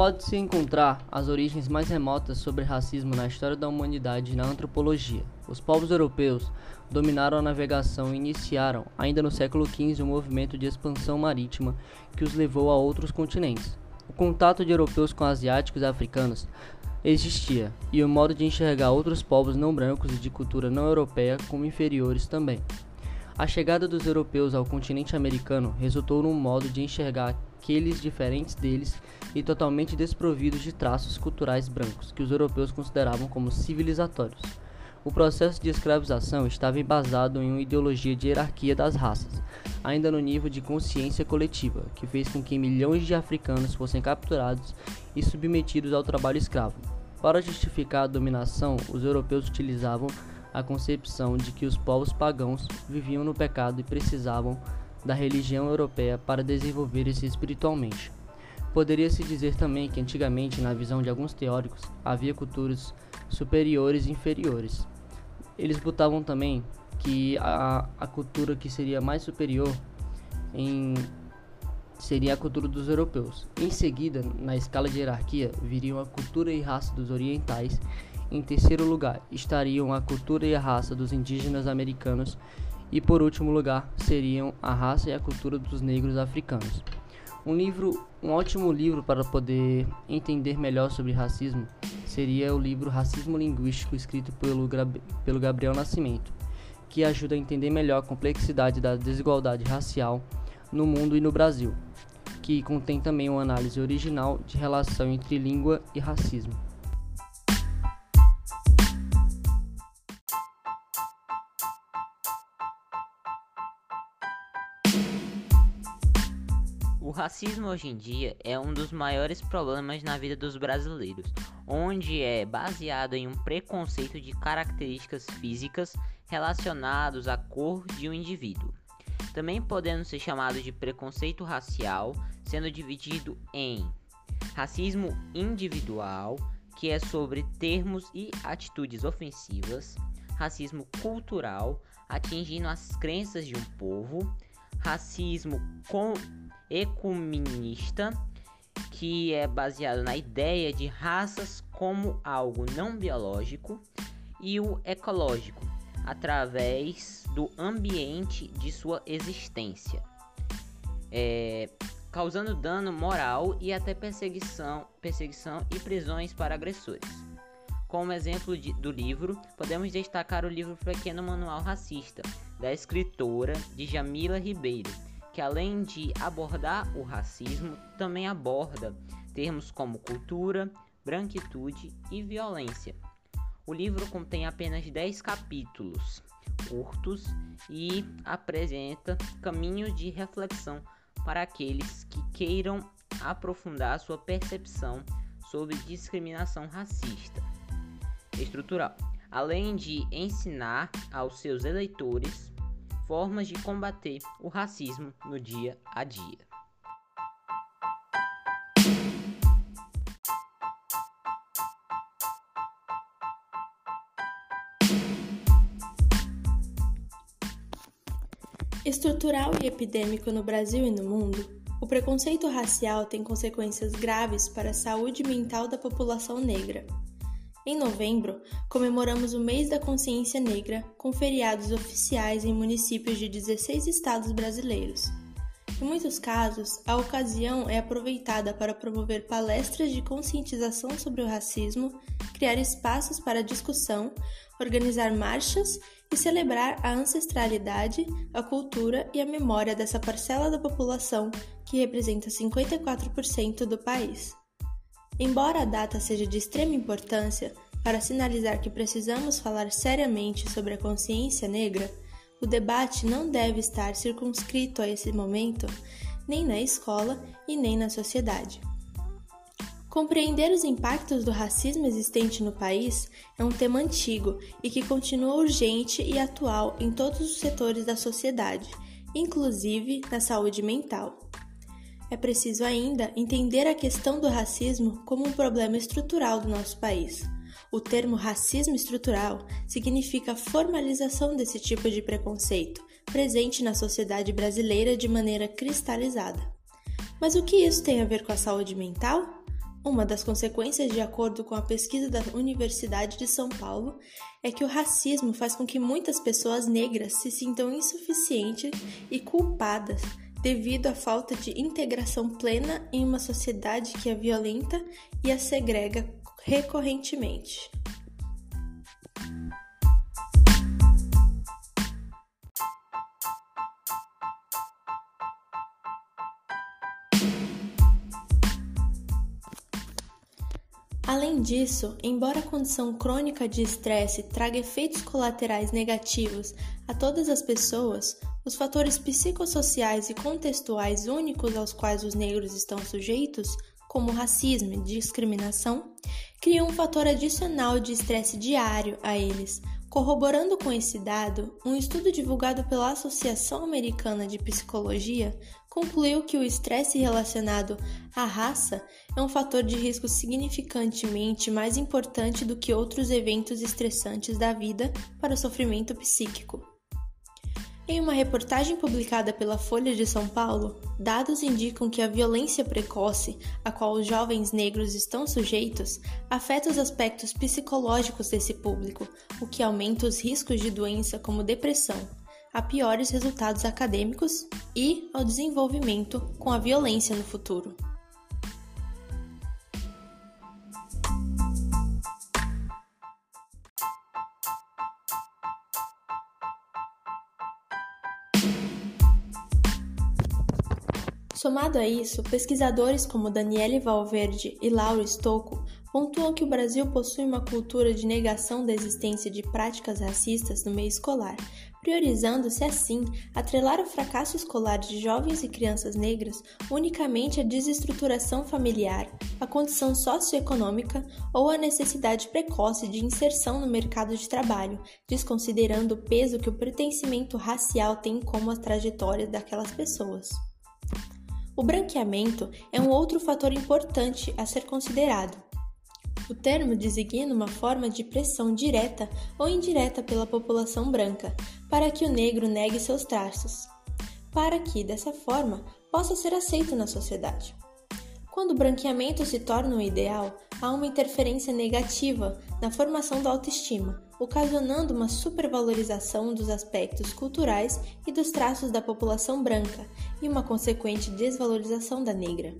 Pode-se encontrar as origens mais remotas sobre racismo na história da humanidade e na antropologia. Os povos europeus dominaram a navegação e iniciaram, ainda no século XV, um movimento de expansão marítima que os levou a outros continentes. O contato de europeus com asiáticos e africanos existia, e o modo de enxergar outros povos não brancos e de cultura não europeia como inferiores também. A chegada dos europeus ao continente americano resultou num modo de enxergar aqueles diferentes deles e totalmente desprovidos de traços culturais brancos que os europeus consideravam como civilizatórios. O processo de escravização estava embasado em uma ideologia de hierarquia das raças, ainda no nível de consciência coletiva, que fez com que milhões de africanos fossem capturados e submetidos ao trabalho escravo. Para justificar a dominação, os europeus utilizavam a concepção de que os povos pagãos viviam no pecado e precisavam da religião europeia para desenvolverem-se espiritualmente. Poderia-se dizer também que antigamente, na visão de alguns teóricos, havia culturas superiores e inferiores. Eles botavam também que a, a cultura que seria mais superior em, seria a cultura dos europeus. Em seguida, na escala de hierarquia, viriam a cultura e raça dos orientais. Em terceiro lugar, estariam a cultura e a raça dos indígenas americanos. E por último lugar, seriam a raça e a cultura dos negros africanos. Um livro, um ótimo livro para poder entender melhor sobre racismo seria o livro Racismo Linguístico, escrito pelo, pelo Gabriel Nascimento, que ajuda a entender melhor a complexidade da desigualdade racial no mundo e no Brasil, que contém também uma análise original de relação entre língua e racismo. Racismo hoje em dia é um dos maiores problemas na vida dos brasileiros, onde é baseado em um preconceito de características físicas relacionados à cor de um indivíduo. Também podendo ser chamado de preconceito racial, sendo dividido em racismo individual, que é sobre termos e atitudes ofensivas, racismo cultural, atingindo as crenças de um povo, racismo com ecumenista, que é baseado na ideia de raças como algo não biológico, e o ecológico, através do ambiente de sua existência, é, causando dano moral e até perseguição, perseguição e prisões para agressores. Como exemplo de, do livro, podemos destacar o livro Pequeno Manual Racista, da escritora Djamila Ribeiro, que além de abordar o racismo, também aborda termos como cultura, branquitude e violência. O livro contém apenas 10 capítulos curtos e apresenta caminhos de reflexão para aqueles que queiram aprofundar sua percepção sobre discriminação racista estrutural, além de ensinar aos seus eleitores formas de combater o racismo no dia a dia. Estrutural e epidêmico no Brasil e no mundo, o preconceito racial tem consequências graves para a saúde mental da população negra, em novembro, comemoramos o Mês da Consciência Negra, com feriados oficiais em municípios de 16 estados brasileiros. Em muitos casos, a ocasião é aproveitada para promover palestras de conscientização sobre o racismo, criar espaços para discussão, organizar marchas e celebrar a ancestralidade, a cultura e a memória dessa parcela da população que representa 54% do país. Embora a data seja de extrema importância para sinalizar que precisamos falar seriamente sobre a consciência negra, o debate não deve estar circunscrito a esse momento, nem na escola e nem na sociedade. Compreender os impactos do racismo existente no país é um tema antigo e que continua urgente e atual em todos os setores da sociedade, inclusive na saúde mental. É preciso ainda entender a questão do racismo como um problema estrutural do nosso país. O termo racismo estrutural significa formalização desse tipo de preconceito, presente na sociedade brasileira de maneira cristalizada. Mas o que isso tem a ver com a saúde mental? Uma das consequências, de acordo com a pesquisa da Universidade de São Paulo, é que o racismo faz com que muitas pessoas negras se sintam insuficientes e culpadas devido à falta de integração plena em uma sociedade que a violenta e a segrega recorrentemente. Além disso, embora a condição crônica de estresse traga efeitos colaterais negativos a todas as pessoas, os fatores psicossociais e contextuais únicos aos quais os negros estão sujeitos, como racismo e discriminação, criam um fator adicional de estresse diário a eles, Corroborando com esse dado, um estudo divulgado pela Associação Americana de Psicologia concluiu que o estresse relacionado à raça é um fator de risco significantemente mais importante do que outros eventos estressantes da vida para o sofrimento psíquico. Em uma reportagem publicada pela Folha de São Paulo, dados indicam que a violência precoce a qual os jovens negros estão sujeitos afeta os aspectos psicológicos desse público, o que aumenta os riscos de doença como depressão, a piores resultados acadêmicos e ao desenvolvimento com a violência no futuro. Somado a isso, pesquisadores como Daniele Valverde e Laura Stocco pontuam que o Brasil possui uma cultura de negação da existência de práticas racistas no meio escolar, priorizando-se assim atrelar o fracasso escolar de jovens e crianças negras unicamente à desestruturação familiar, à condição socioeconômica ou à necessidade precoce de inserção no mercado de trabalho, desconsiderando o peso que o pertencimento racial tem como a trajetória daquelas pessoas. O branqueamento é um outro fator importante a ser considerado. O termo designa uma forma de pressão direta ou indireta pela população branca para que o negro negue seus traços, para que, dessa forma, possa ser aceito na sociedade. Quando o branqueamento se torna o ideal, há uma interferência negativa na formação da autoestima, ocasionando uma supervalorização dos aspectos culturais e dos traços da população branca e uma consequente desvalorização da negra.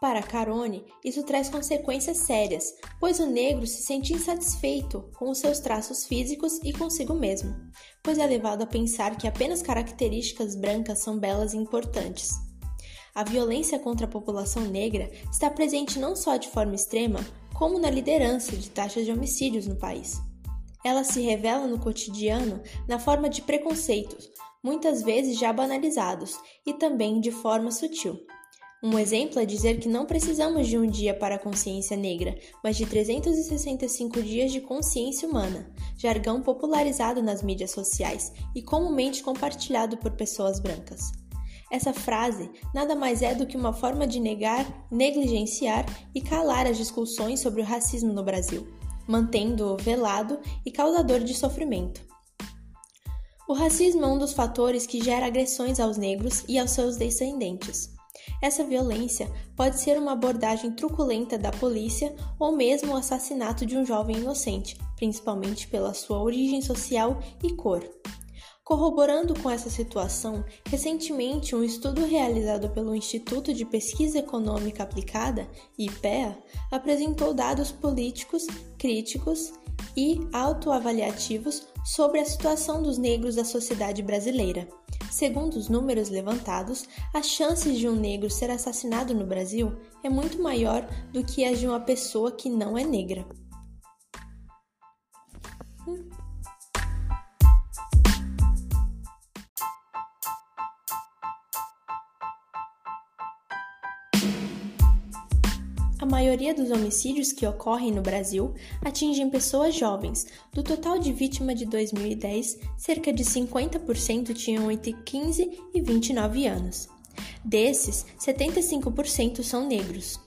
Para Carone, isso traz consequências sérias, pois o negro se sente insatisfeito com os seus traços físicos e consigo mesmo, pois é levado a pensar que apenas características brancas são belas e importantes. A violência contra a população negra está presente não só de forma extrema, como na liderança de taxas de homicídios no país. Ela se revela no cotidiano na forma de preconceitos, muitas vezes já banalizados, e também de forma sutil. Um exemplo é dizer que não precisamos de um dia para a consciência negra, mas de 365 dias de consciência humana, jargão popularizado nas mídias sociais e comumente compartilhado por pessoas brancas. Essa frase nada mais é do que uma forma de negar, negligenciar e calar as discussões sobre o racismo no Brasil mantendo-o velado e causador de sofrimento. O racismo é um dos fatores que gera agressões aos negros e aos seus descendentes. Essa violência pode ser uma abordagem truculenta da polícia ou mesmo o assassinato de um jovem inocente, principalmente pela sua origem social e cor. Corroborando com essa situação, recentemente um estudo realizado pelo Instituto de Pesquisa Econômica Aplicada, IPEA, apresentou dados políticos, críticos e autoavaliativos sobre a situação dos negros da sociedade brasileira. Segundo os números levantados, as chances de um negro ser assassinado no Brasil é muito maior do que as de uma pessoa que não é negra. A maioria dos homicídios que ocorrem no Brasil atingem pessoas jovens. Do total de vítimas de 2010, cerca de 50% tinham entre 15 e 29 anos. Desses, 75% são negros.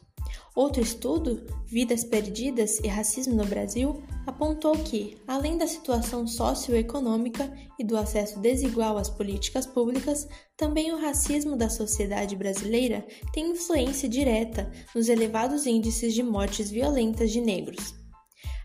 Outro estudo, Vidas Perdidas e Racismo no Brasil, apontou que, além da situação socioeconômica e do acesso desigual às políticas públicas, também o racismo da sociedade brasileira tem influência direta nos elevados índices de mortes violentas de negros.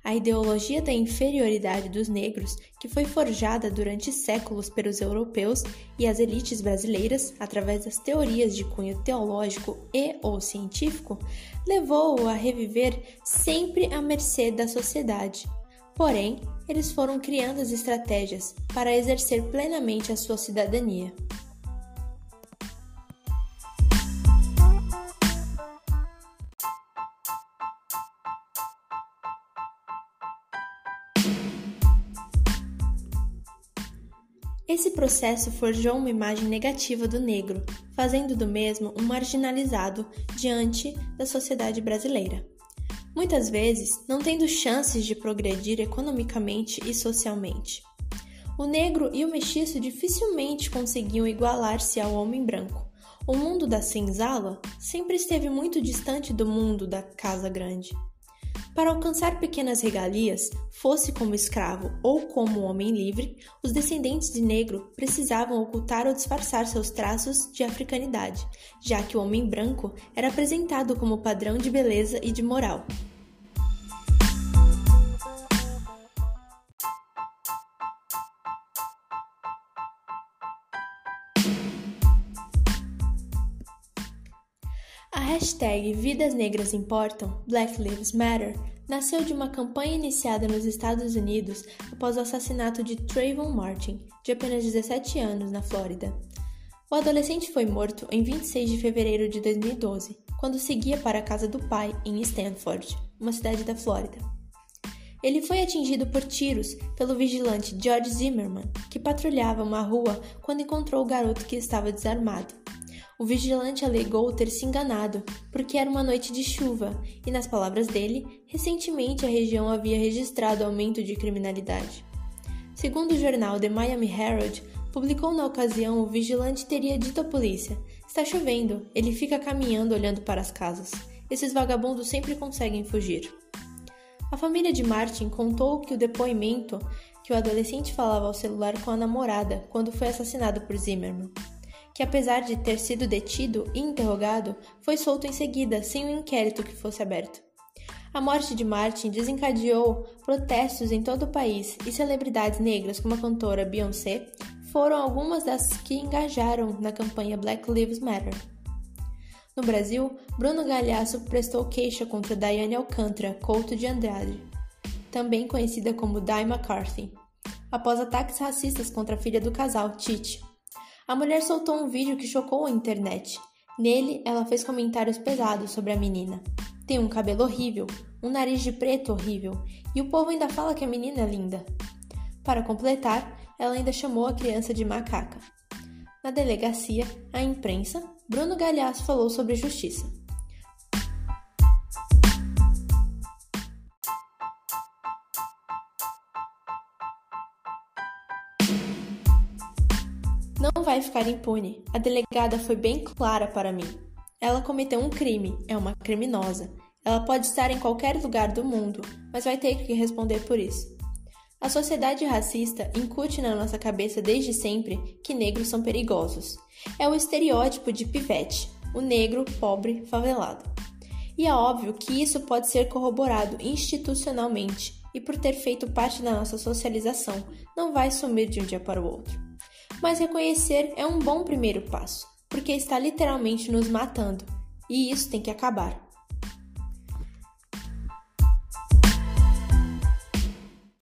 A ideologia da inferioridade dos negros, que foi forjada durante séculos pelos europeus e as elites brasileiras através das teorias de cunho teológico e ou científico, levou-o a reviver sempre à mercê da sociedade. Porém, eles foram criando as estratégias para exercer plenamente a sua cidadania. Esse processo forjou uma imagem negativa do negro, fazendo do mesmo um marginalizado diante da sociedade brasileira. Muitas vezes não tendo chances de progredir economicamente e socialmente. O negro e o mestiço dificilmente conseguiam igualar-se ao homem branco. O mundo da senzala sempre esteve muito distante do mundo da casa grande. Para alcançar pequenas regalias, fosse como escravo ou como homem livre, os descendentes de negro precisavam ocultar ou disfarçar seus traços de africanidade, já que o homem branco era apresentado como padrão de beleza e de moral. A hashtag Vidas Negras Importam, Black Lives Matter, nasceu de uma campanha iniciada nos Estados Unidos após o assassinato de Trayvon Martin, de apenas 17 anos, na Flórida. O adolescente foi morto em 26 de fevereiro de 2012, quando seguia para a casa do pai em Stanford, uma cidade da Flórida. Ele foi atingido por tiros pelo vigilante George Zimmerman, que patrulhava uma rua quando encontrou o garoto que estava desarmado. O vigilante alegou ter se enganado, porque era uma noite de chuva e, nas palavras dele, recentemente a região havia registrado aumento de criminalidade. Segundo o jornal The Miami Herald, publicou na ocasião o vigilante teria dito à polícia: Está chovendo, ele fica caminhando olhando para as casas. Esses vagabundos sempre conseguem fugir. A família de Martin contou que o depoimento que o adolescente falava ao celular com a namorada quando foi assassinado por Zimmerman que apesar de ter sido detido e interrogado, foi solto em seguida, sem um inquérito que fosse aberto. A morte de Martin desencadeou protestos em todo o país e celebridades negras como a cantora Beyoncé foram algumas das que engajaram na campanha Black Lives Matter. No Brasil, Bruno Galhaço prestou queixa contra Diane Alcântara Couto de Andrade, também conhecida como Di McCarthy, após ataques racistas contra a filha do casal, Tite. A mulher soltou um vídeo que chocou a internet. Nele, ela fez comentários pesados sobre a menina. Tem um cabelo horrível, um nariz de preto horrível, e o povo ainda fala que a menina é linda. Para completar, ela ainda chamou a criança de macaca. Na delegacia, a imprensa, Bruno Galhaço falou sobre justiça. Vai ficar impune. A delegada foi bem clara para mim. Ela cometeu um crime, é uma criminosa. Ela pode estar em qualquer lugar do mundo, mas vai ter que responder por isso. A sociedade racista incute na nossa cabeça desde sempre que negros são perigosos. É o estereótipo de pivete, o negro pobre favelado. E é óbvio que isso pode ser corroborado institucionalmente e por ter feito parte da nossa socialização, não vai sumir de um dia para o outro. Mas reconhecer é um bom primeiro passo, porque está literalmente nos matando, e isso tem que acabar.